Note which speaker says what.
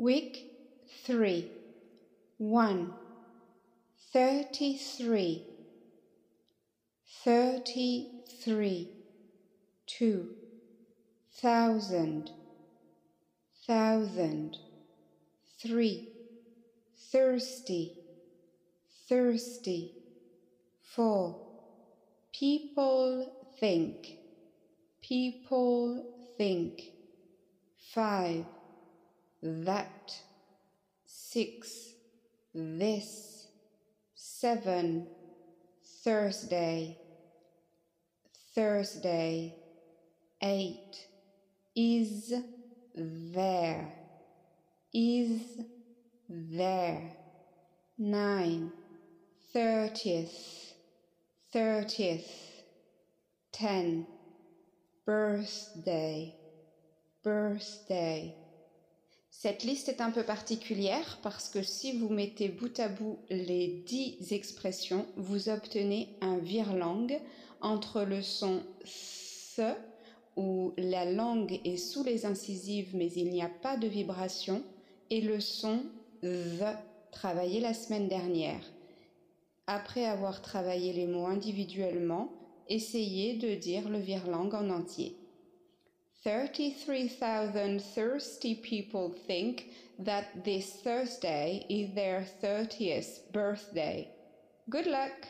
Speaker 1: Week 3 1 33 33 2 thousand. Thousand. 3 thirsty. Thirsty. 4 people think. People think. 5 that, six, this, seven, Thursday, Thursday, eight, is their, is their, nine, thirtieth, thirtieth, ten, birthday, birthday. Cette liste est un peu particulière parce que si vous mettez bout à bout les dix expressions, vous obtenez un virelangue entre le son th où la langue est sous les incisives mais il n'y a pas de vibration et le son the travaillé la semaine dernière. Après avoir travaillé les mots individuellement, essayez de dire le virelangue en entier. 33,000 thirsty people think that this Thursday is their 30th birthday. Good luck!